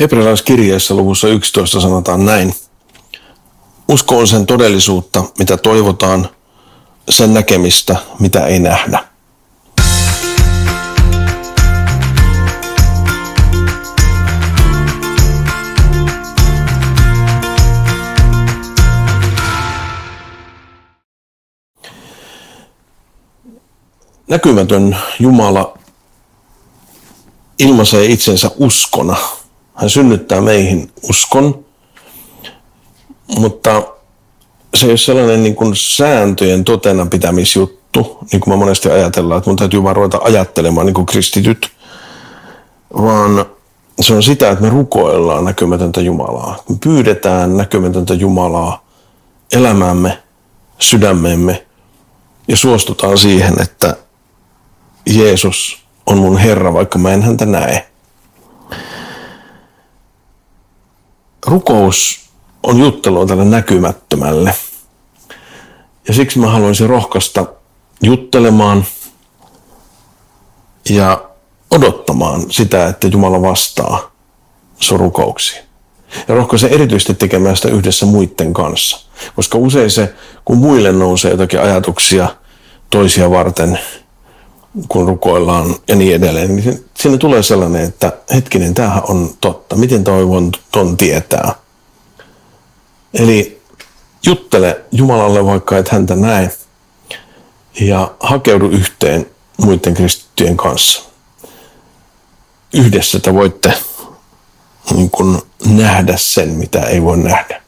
Hebrealaiskirjeessä luvussa 11 sanotaan näin. Usko on sen todellisuutta, mitä toivotaan, sen näkemistä, mitä ei nähdä. Näkymätön Jumala ilmaisee itsensä uskona. Hän synnyttää meihin uskon, mutta se ei ole sellainen niin kuin sääntöjen totena pitämisjuttu, niin kuin me monesti ajatellaan, että mun täytyy vaan ruveta ajattelemaan niin kuin kristityt, vaan se on sitä, että me rukoillaan näkymätöntä Jumalaa. Me pyydetään näkymätöntä Jumalaa elämäämme, sydämemme ja suostutaan siihen, että Jeesus on mun Herra, vaikka mä en häntä näe. Rukous on juttelua tälle näkymättömälle. Ja siksi mä haluaisin rohkaista juttelemaan ja odottamaan sitä, että Jumala vastaa sun rukouksiin. Ja rohkaisen erityisesti tekemään sitä yhdessä muiden kanssa. Koska usein se, kun muille nousee jotakin ajatuksia toisia varten, kun rukoillaan ja niin edelleen, niin sinne tulee sellainen, että hetkinen, tämähän on totta. Miten toivon ton tietää? Eli juttele Jumalalle vaikka et häntä näe ja hakeudu yhteen muiden kristittyjen kanssa. Yhdessä te voitte niin kuin nähdä sen, mitä ei voi nähdä.